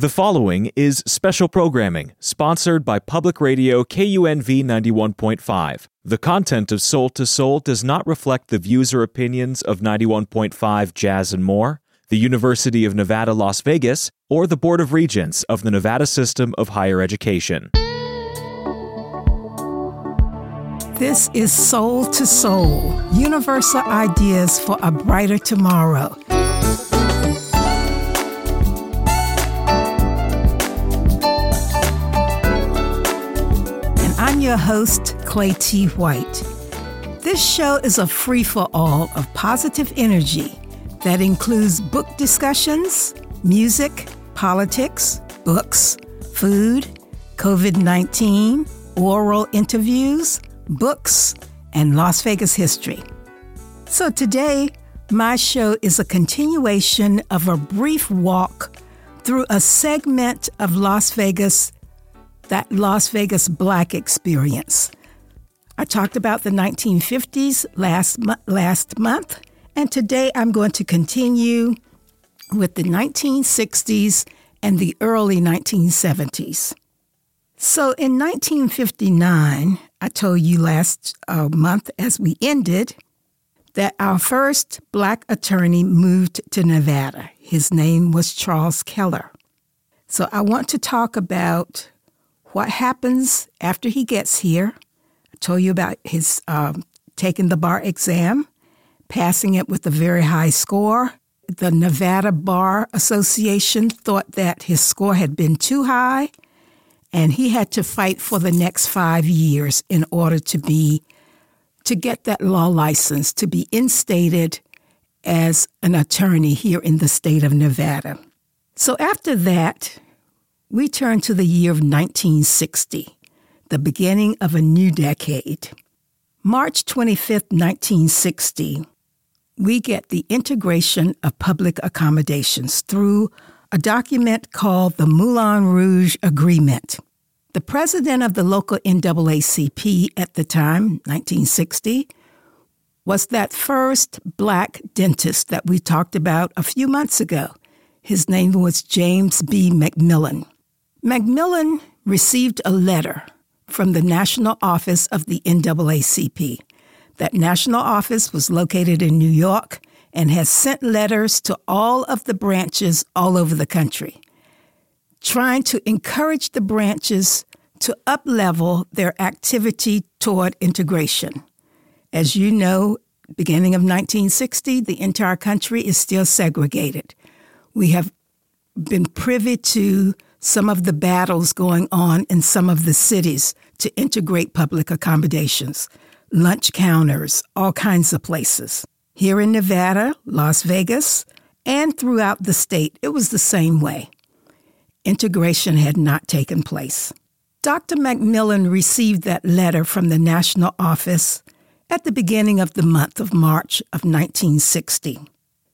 The following is special programming sponsored by Public Radio KUNV 91.5. The content of Soul to Soul does not reflect the views or opinions of 91.5 Jazz and More, the University of Nevada, Las Vegas, or the Board of Regents of the Nevada System of Higher Education. This is Soul to Soul Universal Ideas for a Brighter Tomorrow. Your host, Clay T. White. This show is a free for all of positive energy that includes book discussions, music, politics, books, food, COVID 19, oral interviews, books, and Las Vegas history. So today, my show is a continuation of a brief walk through a segment of Las Vegas, that Las Vegas Black experience. I talked about the 1950s last, last month, and today I'm going to continue with the 1960s and the early 1970s. So in 1959, I told you last uh, month as we ended that our first black attorney moved to Nevada. His name was Charles Kellar. So I want to talk about what happens after he gets here. I told you about his um, taking the bar exam, passing it with a very high score. The Nevada Bar Association thought that his score had been too high, and he had to fight for the next five years in order to be to get that law license to be instated as an attorney here in the state of Nevada. So after that, we turn to the year of 1960, the beginning of a new decade. March 25th, 1960, we get the integration of public accommodations through a document called the Moulin Rouge Agreement. The president of the local NAACP at the time, 1960, was that first black dentist that we talked about a few months ago. His name was James B. McMillan. McMillan received a letter from the national office of the NAACP. That national office was located in New York and has sent letters to all of the branches all over the country, trying to encourage the branches to uplevel their activity toward integration. As you know, beginning of 1960, the entire country is still segregated. We have been privy to some of the battles going on in some of the cities to integrate public accommodations, lunch counters, all kinds of places. Here in Nevada, Las Vegas, and throughout the state, it was the same way. Integration had not taken place. Dr. McMillan received that letter from the national office at the beginning of the month of March of 1960.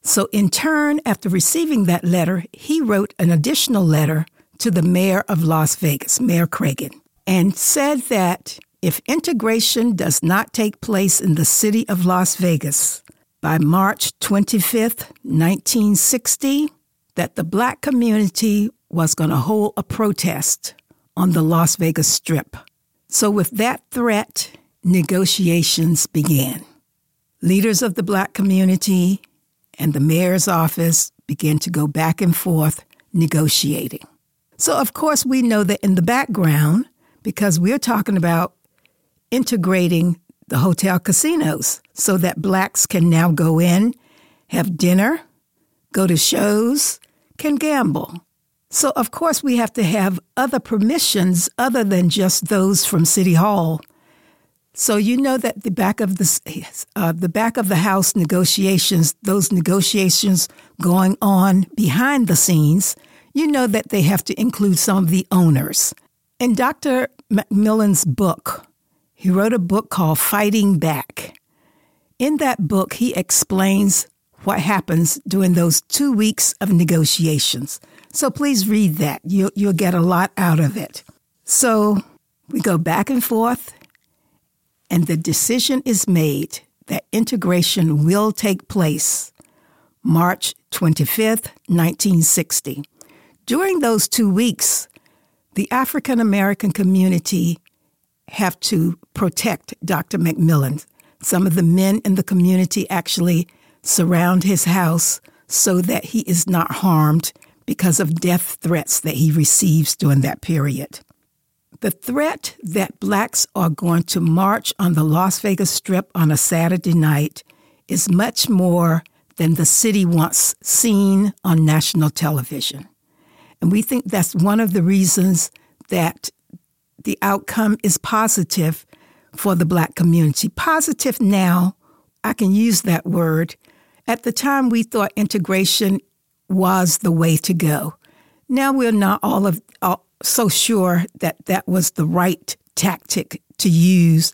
So, in turn, after receiving that letter, he wrote an additional letter to the mayor of Las Vegas, Mayor Gragson, and said that if integration does not take place in the city of Las Vegas, by March 25th, 1960, that the black community was going to hold a protest on the Las Vegas Strip. So, with that threat, negotiations began. Leaders of the black community and the mayor's office began to go back and forth negotiating. So, of course, we know that in the background, because we're talking about integrating the hotel casinos so that blacks can now go in, have dinner, go to shows, can gamble. So, of course, we have to have other permissions other than just those from City Hall. So you know that the back of the uh, the back of the house negotiations, those negotiations going on behind the scenes, you know that they have to include some of the owners. In Dr. McMillan's book, he wrote a book called Fighting Back. In that book, he explains what happens during those two weeks of negotiations. So please read that. You'll, you'll get a lot out of it. So we go back and forth, and the decision is made that integration will take place March 25th, 1960, During those two weeks, the African American community have to protect Dr. McMillan. Some of the men in the community actually surround his house so that he is not harmed because of death threats that he receives during that period. The threat that blacks are going to march on the Las Vegas Strip on a Saturday night is much more than the city wants seen on national television. And we think that's one of the reasons that the outcome is positive for the black community. Positive now, I can use that word. At the time, we thought integration was the way to go. Now we're not all of all, so sure that that was the right tactic to use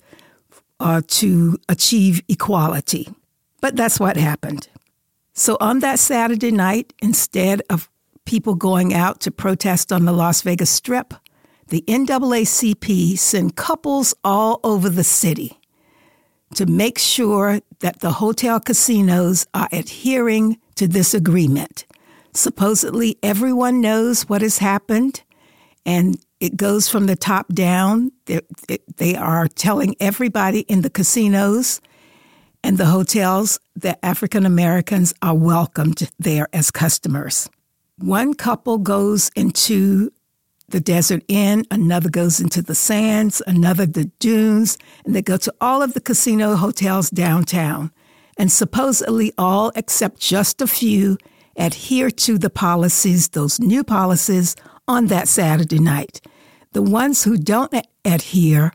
uh, to achieve equality. But that's what happened. So on that Saturday night, instead of people going out to protest on the Las Vegas Strip, the NAACP sent couples all over the city to make sure that the hotel casinos are adhering to this agreement. Supposedly, everyone knows what has happened, and it goes from the top down. They, they are telling everybody in the casinos and the hotels that African Americans are welcomed there as customers. One couple goes into the Desert Inn, another goes into the Sands, another the Dunes, and they go to all of the casino hotels downtown. And supposedly all, except just a few, adhere to the policies, those new policies, on that Saturday night. The ones who don't adhere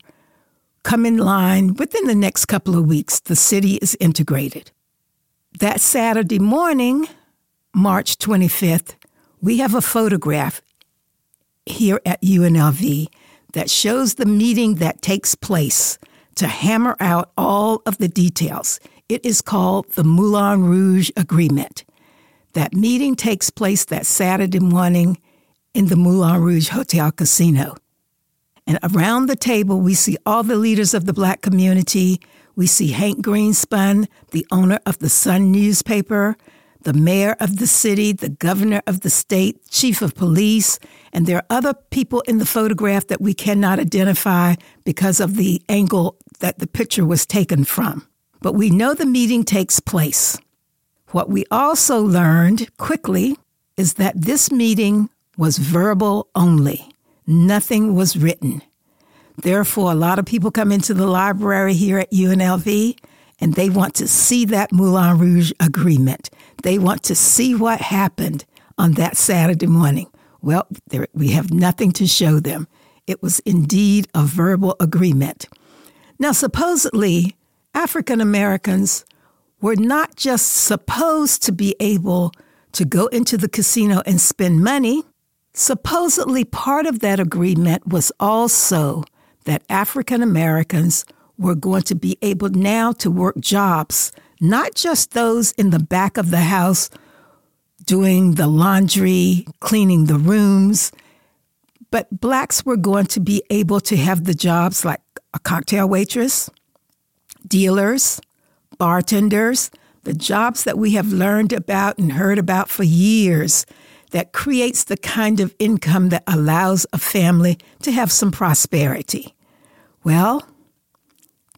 come in line within the next couple of weeks. The city is integrated. That Saturday morning, March 25th, we have a photograph here at UNLV that shows the meeting that takes place to hammer out all of the details. It is called the Moulin Rouge Agreement. That meeting takes place that Saturday morning in the Moulin Rouge Hotel Casino. And around the table, we see all the leaders of the black community. We see Hank Greenspun, the owner of the Sun newspaper, the mayor of the city, the governor of the state, chief of police, and there are other people in the photograph that we cannot identify because of the angle that the picture was taken from. But we know the meeting takes place. What we also learned quickly is that this meeting was verbal only. Nothing was written. Therefore, a lot of people come into the library here at UNLV and they want to see that Moulin Rouge agreement. They want to see what happened on that Saturday morning. Well, there, we have nothing to show them. It was indeed a verbal agreement. Now, supposedly, African Americans were not just supposed to be able to go into the casino and spend money. Supposedly, part of that agreement was also that African Americans were going to be able now to work jobs, not just those in the back of the house doing the laundry, cleaning the rooms, but blacks were going to be able to have the jobs like a cocktail waitress, dealers, bartenders, the jobs that we have learned about and heard about for years that creates the kind of income that allows a family to have some prosperity. Well,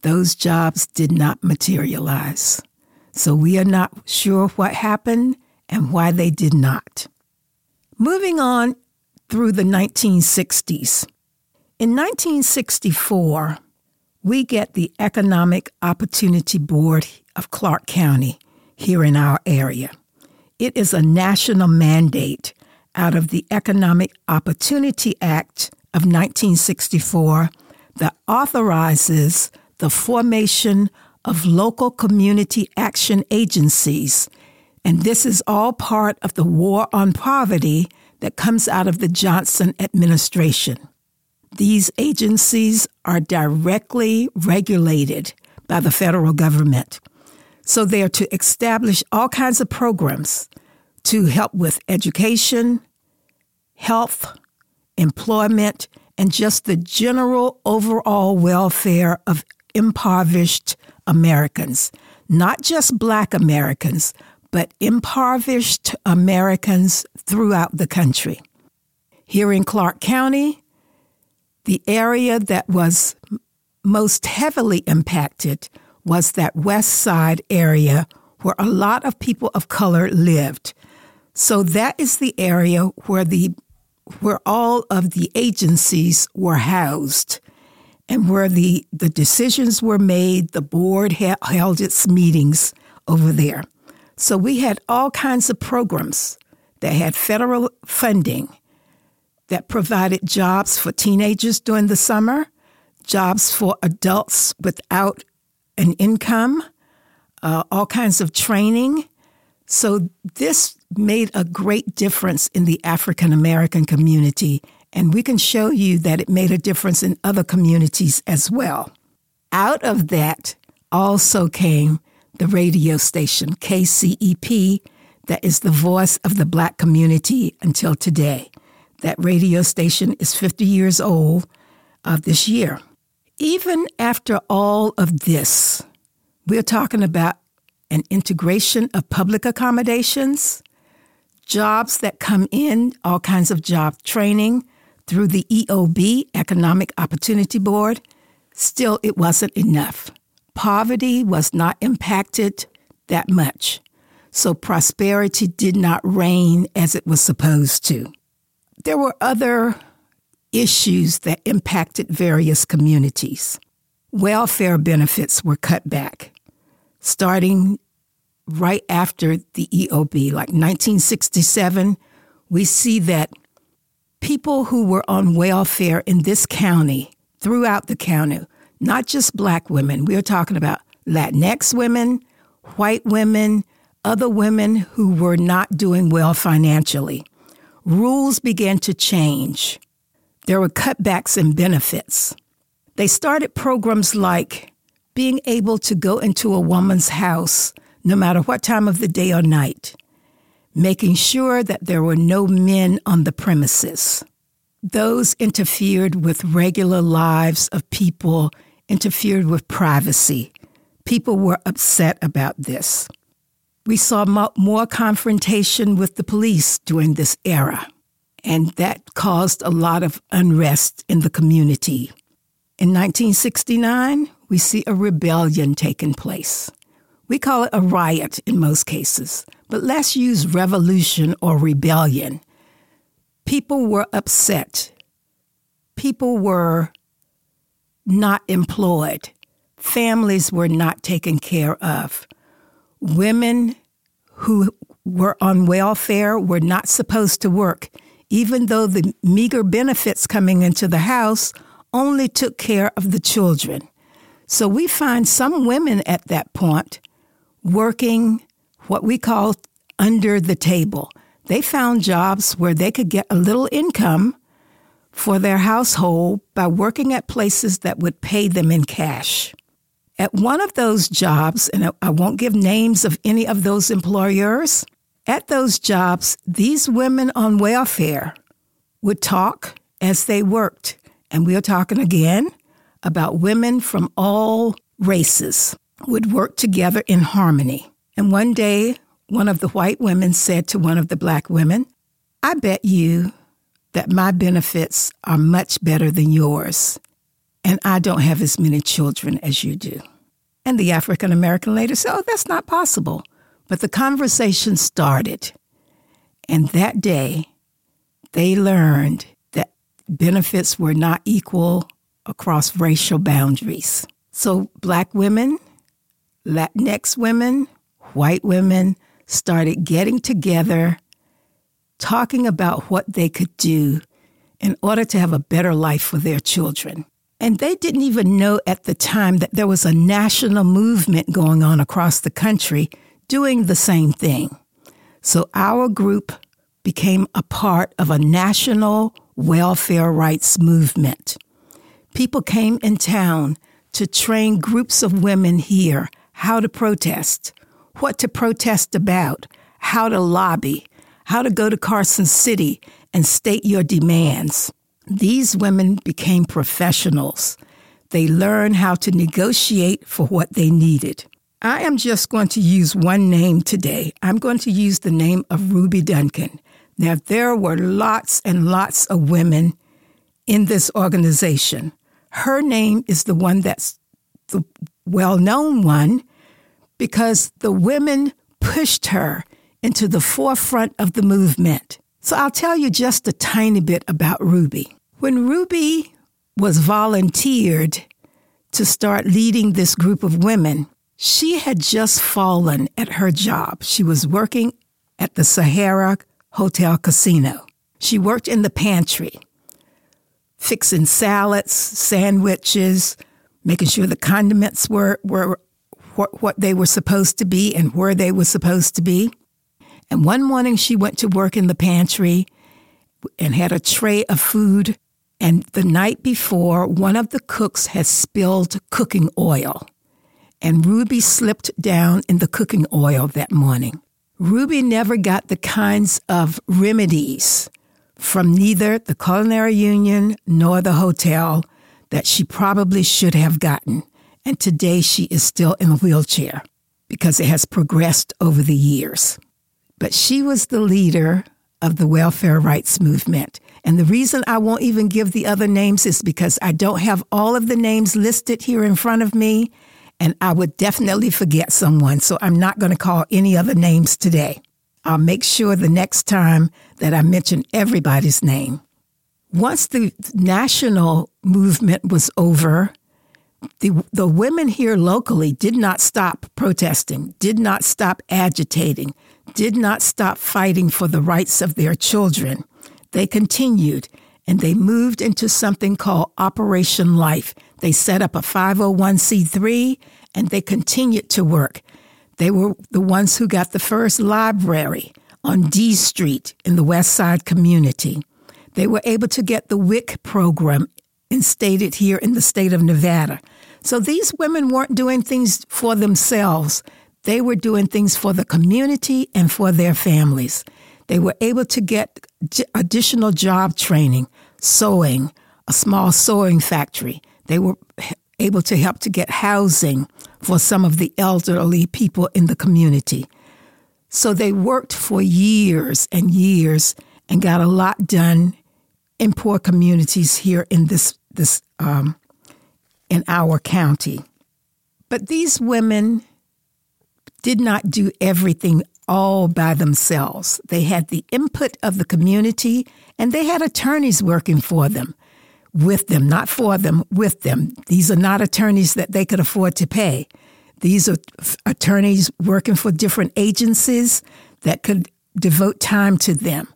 those jobs did not materialize. So we are not sure what happened and why they did not. Moving on through the 1960s. In 1964, we get the Economic Opportunity Board of Clark County here in our area. It is a national mandate out of the Economic Opportunity Act of 1964 that authorizes the formation of local community action agencies. And this is all part of the war on poverty that comes out of the Johnson administration. These agencies are directly regulated by the federal government. So they are to establish all kinds of programs to help with education, health, employment, and just the general overall welfare of impoverished Americans, not just Black Americans, but impoverished Americans throughout the country. Here in Clark County, the area that was most heavily impacted was that west side area where a lot of people of color lived. So that is the area where the where all of the agencies were housed and where the, the decisions were made, the board ha- held its meetings over there. So we had all kinds of programs that had federal funding that provided jobs for teenagers during the summer, jobs for adults without an income, uh, all kinds of training. So this made a great difference in the African American community, and we can show you that it made a difference in other communities as well. Out of that also came the radio station, KCEP, that is the voice of the black community until today. That radio station is 50 years old uh, this year. Even after all of this, we're talking about an integration of public accommodations, jobs that come in, all kinds of job training through the EOB, Economic Opportunity Board. Still, it wasn't enough. Poverty was not impacted that much, so prosperity did not reign as it was supposed to. There were other issues that impacted various communities. Welfare benefits were cut back, starting right after the EOB, like 1967. We see that people who were on welfare in this county, throughout the county, not just black women, we are talking about Latinx women, white women, other women who were not doing well financially rules began to change. There were cutbacks in benefits. They started programs like being able to go into a woman's house no matter what time of the day or night, making sure that there were no men on the premises. Those interfered with regular lives of people, interfered with privacy. People were upset about this. We saw more confrontation with the police during this era, and that caused a lot of unrest in the community. In 1969, we see a rebellion taking place. We call it a riot in most cases, but let's use revolution or rebellion. People were upset. People were not employed. Families were not taken care of women who were on welfare were not supposed to work, even though the meager benefits coming into the house only took care of the children. So we find some women at that point working what we call under the table. They found jobs where they could get a little income for their household by working at places that would pay them in cash. At one of those jobs, and I won't give names of any of those employers, at those jobs, these women on welfare would talk as they worked. And we are talking again about women from all races would work together in harmony. And one day, one of the white women said to one of the black women, I bet you that my benefits are much better than yours, and I don't have as many children as you do. And the African American lady said, Oh, that's not possible. But the conversation started. And that day, they learned that benefits were not equal across racial boundaries. So, black women, Latinx women, white women started getting together, talking about what they could do in order to have a better life for their children. And they didn't even know at the time that there was a national movement going on across the country doing the same thing. So our group became a part of a national welfare rights movement. People came in town to train groups of women here how to protest, what to protest about, how to lobby, how to go to Carson City and state your demands. These women became professionals. They learned how to negotiate for what they needed. I am just going to use one name today. I'm going to use the name of Ruby Duncan. Now, there were lots and lots of women in this organization. Her name is the one that's the well known one because the women pushed her into the forefront of the movement. So I'll tell you just a tiny bit about Ruby. When Ruby was volunteered to start leading this group of women, she had just fallen at her job. She was working at the Sahara Hotel Casino. She worked in the pantry, fixing salads, sandwiches, making sure the condiments were, were what, they were supposed to be and where they were supposed to be. And one morning she went to work in the pantry and had a tray of food. And the night before, one of the cooks had spilled cooking oil. And Ruby slipped down in the cooking oil that morning. Ruby never got the kinds of remedies from neither the Culinary Union nor the hotel that she probably should have gotten. And today she is still in a wheelchair because it has progressed over the years. But she was the leader of the welfare rights movement. And the reason I won't even give the other names is because I don't have all of the names listed here in front of me, and I would definitely forget someone. So I'm not going to call any other names today. I'll make sure the next time that I mention everybody's name. Once the national movement was over, the, the women here locally did not stop protesting, did not stop agitating, did not stop fighting for the rights of their children. They continued and they moved into something called Operation Life. They set up a 501c3 and they continued to work. They were the ones who got the first library on D Street in the West Side community. They were able to get the WIC program instated here in the state of Nevada. So these women weren't doing things for themselves. They were doing things for the community and for their families. They were able to get additional job training, sewing, a small sewing factory. They were able to help to get housing for some of the elderly people in the community. So they worked for years and years and got a lot done in poor communities here in this this um, in our county. But these women did not do everything all by themselves. They had the input of the community and they had attorneys working for them, with them, not for them, with them. These are not attorneys that they could afford to pay. These are attorneys working for different agencies that could devote time to them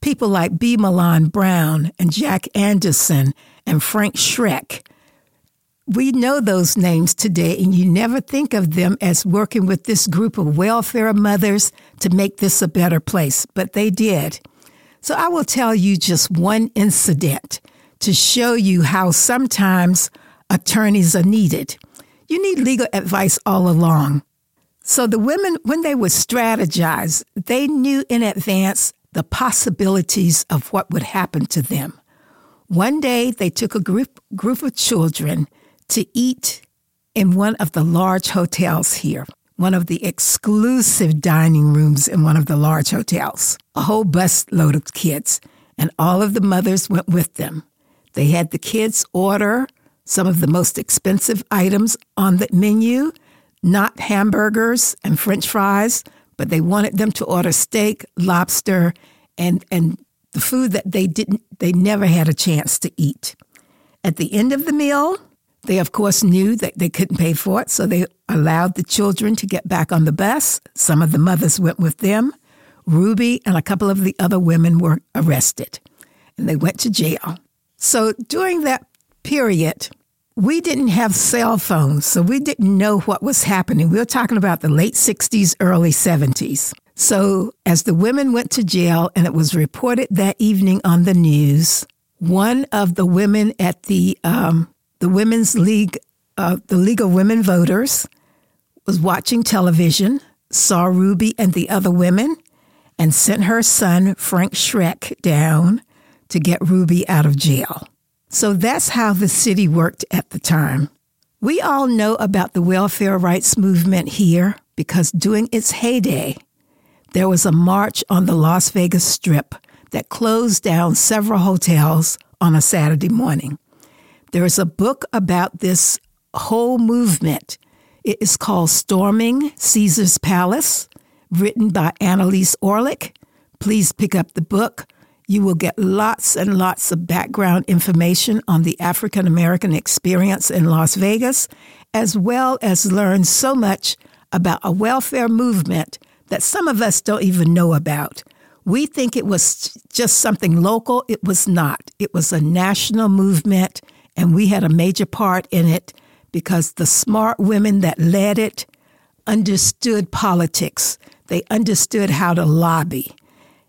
people like B. Mahlon Brown and Jack Anderson and Frank Schreck. We know those names today, and you never think of them as working with this group of welfare mothers to make this a better place, but they did. So I will tell you just one incident to show you how sometimes attorneys are needed. You need legal advice all along. So the women, when they would strategize, they knew in advance the possibilities of what would happen to them. One day, they took a group, group of children to eat in one of the large hotels here, one of the exclusive dining rooms in one of the large hotels. A whole bus load of kids, and all of the mothers went with them. They had the kids order some of the most expensive items on the menu, not hamburgers and french fries, but they wanted them to order steak, lobster, and and the food that they didn't they never had a chance to eat. At the end of the meal, they of course knew that they couldn't pay for it, so they allowed the children to get back on the bus. Some of the mothers went with them. Ruby and a couple of the other women were arrested and they went to jail. So during that period, we didn't have cell phones, so we didn't know what was happening. We were talking about the late 60s, early 70s. So, as the women went to jail and it was reported that evening on the news, one of the women at the um, the Women's League, uh, the League of Women Voters, was watching television, saw Ruby and the other women, and sent her son, Frank Schreck, down to get Ruby out of jail. So that's how the city worked at the time. We all know about the welfare rights movement here because during its heyday, there was a march on the Las Vegas Strip that closed down several hotels on a Saturday morning. There is a book about this whole movement. It is called Storming Caesar's Palace, written by Annelise Orleck. Please pick up the book. You will get lots and lots of background information on the African American experience in Las Vegas, as well as learn so much about a welfare movement that some of us don't even know about. We think it was just something local. It was not. It was a national movement, and we had a major part in it because the smart women that led it understood politics. They understood how to lobby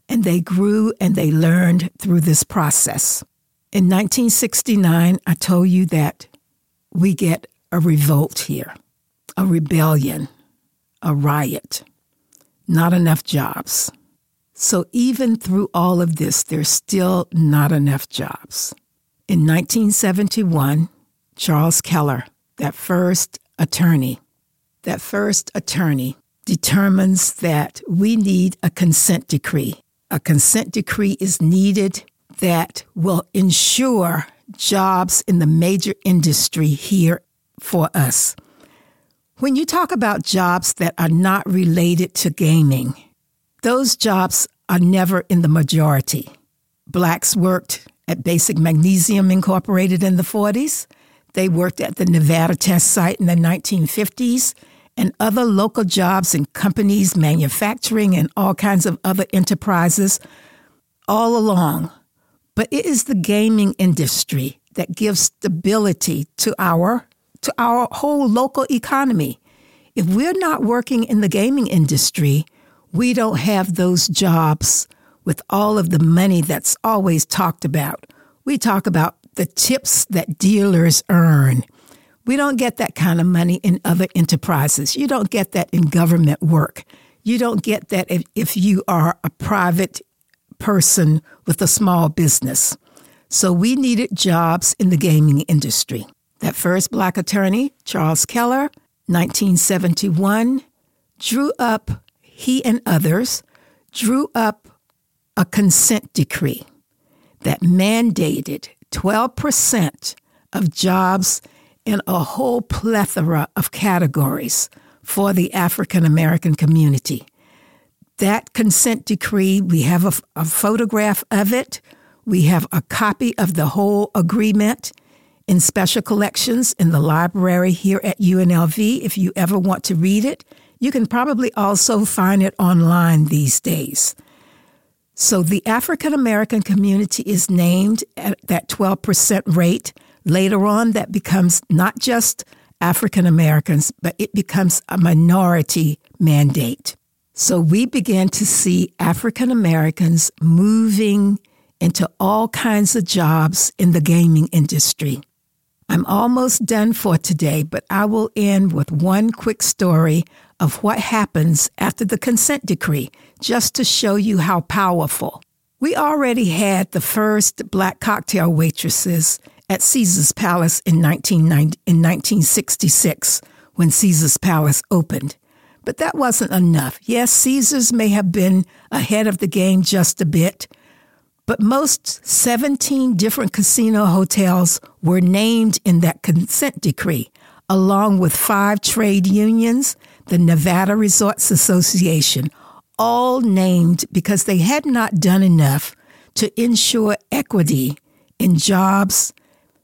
and they grew and they learned through this process. In 1969, I told you that we get a revolt here, a rebellion, a riot, not enough jobs. So even through all of this, there's still not enough jobs. In 1971, Charles Kellar, that first attorney, that first attorney determines that we need a consent decree a consent decree is needed that will ensure jobs in the major industry here for us. When you talk about jobs that are not related to gaming, those jobs are never in the majority. Blacks worked at Basic Magnesium Incorporated in the 40s. They worked at the Nevada test site in the 1950s and other local jobs in companies, manufacturing, and all kinds of other enterprises all along. But it is the gaming industry that gives stability to our to our whole local economy. If we're not working in the gaming industry, we don't have those jobs with all of the money that's always talked about. We talk about the tips that dealers earn we don't get that kind of money in other enterprises. You don't get that in government work. You don't get that if, if you are a private person with a small business. So we needed jobs in the gaming industry. That first black attorney, Charles Kellar, 1971, drew up, he and others drew up a consent decree that mandated 12% of jobs in a whole plethora of categories for the African American community. That consent decree, we have a, a, photograph of it. We have a copy of the whole agreement in special collections in the library here at UNLV. If you ever want to read it, you can probably also find it online these days. So the African American community is named at that 12% rate Later on, that becomes not just African Americans, but it becomes a minority mandate. So we began to see African Americans moving into all kinds of jobs in the gaming industry. I'm almost done for today, but I will end with one quick story of what happens after the consent decree, just to show you how powerful. We already had the first black cocktail waitresses at Caesar's Palace in, in 1966 when Caesar's Palace opened. But that wasn't enough. Yes, Caesar's may have been ahead of the game just a bit, but most 17 different casino hotels were named in that consent decree, along with five trade unions, the Nevada Resorts Association, all named because they had not done enough to ensure equity in jobs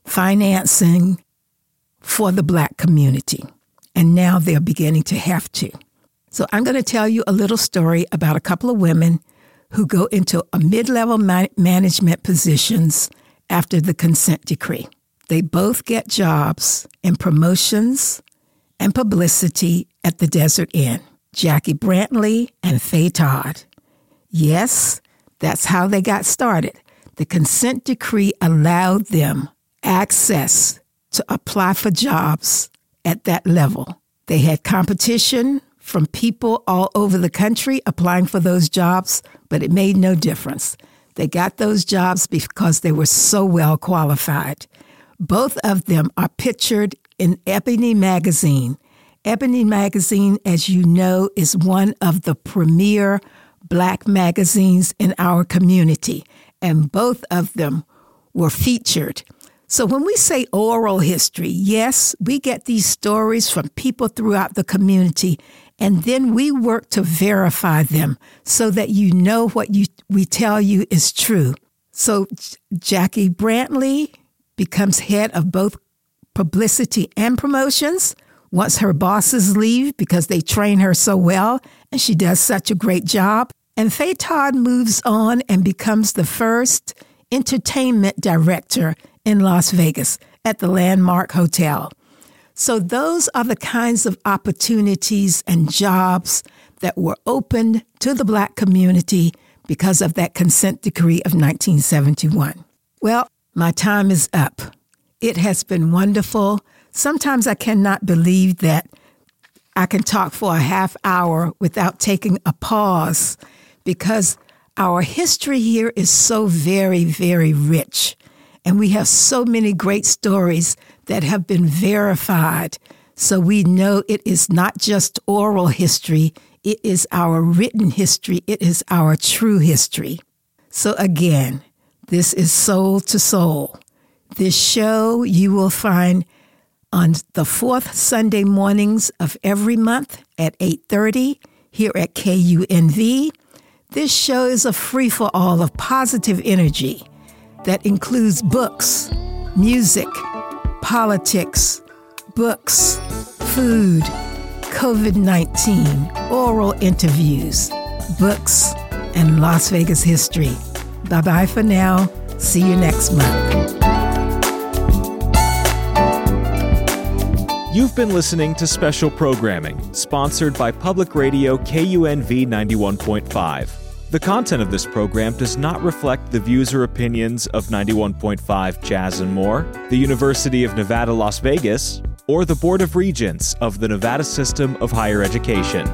financing for the black community. And now they're beginning to have to. So I'm going to tell you a little story about a couple of women who go into a mid-level ma- management positions after the consent decree. They both get jobs and promotions and publicity at the Desert Inn. Jackie Brantley and Faye Todd. Yes, that's how they got started. The consent decree allowed them access to apply for jobs at that level. They had competition from people all over the country applying for those jobs, but it made no difference. They got those jobs because they were so well qualified. Both of them are pictured in Ebony Magazine. Ebony Magazine, as you know, is one of the premier black magazines in our community, and both of them were featured. So when we say oral history, yes, we get these stories from people throughout the community, and then we work to verify them so that you know what you, we tell you is true. So Jackie Brantley becomes head of both publicity and promotions once her bosses leave because they train her so well and she does such a great job. And Faye Todd moves on and becomes the first entertainment director in Las Vegas at the Landmark Hotel. So, those are the kinds of opportunities and jobs that were opened to the Black community because of that consent decree of 1971. Well, my time is up. It has been wonderful. Sometimes I cannot believe that I can talk for a half hour without taking a pause because our history here is so very, very rich. And we have so many great stories that have been verified. So we know it is not just oral history, it is our written history, it is our true history. So again, this is Soul to Soul. This show you will find on the fourth Sunday mornings of every month at 8:30 here at KUNV. This show is a free for all of positive energy that includes books, music, politics, books, food, COVID 19, oral interviews, books, and Las Vegas history. Bye bye for now. See you next month. You've been listening to special programming sponsored by Public Radio KUNV 91.5. The content of this program does not reflect the views or opinions of 91.5 Jazz and More, the University of Nevada, Las Vegas, or the Board of Regents of the Nevada System of Higher Education.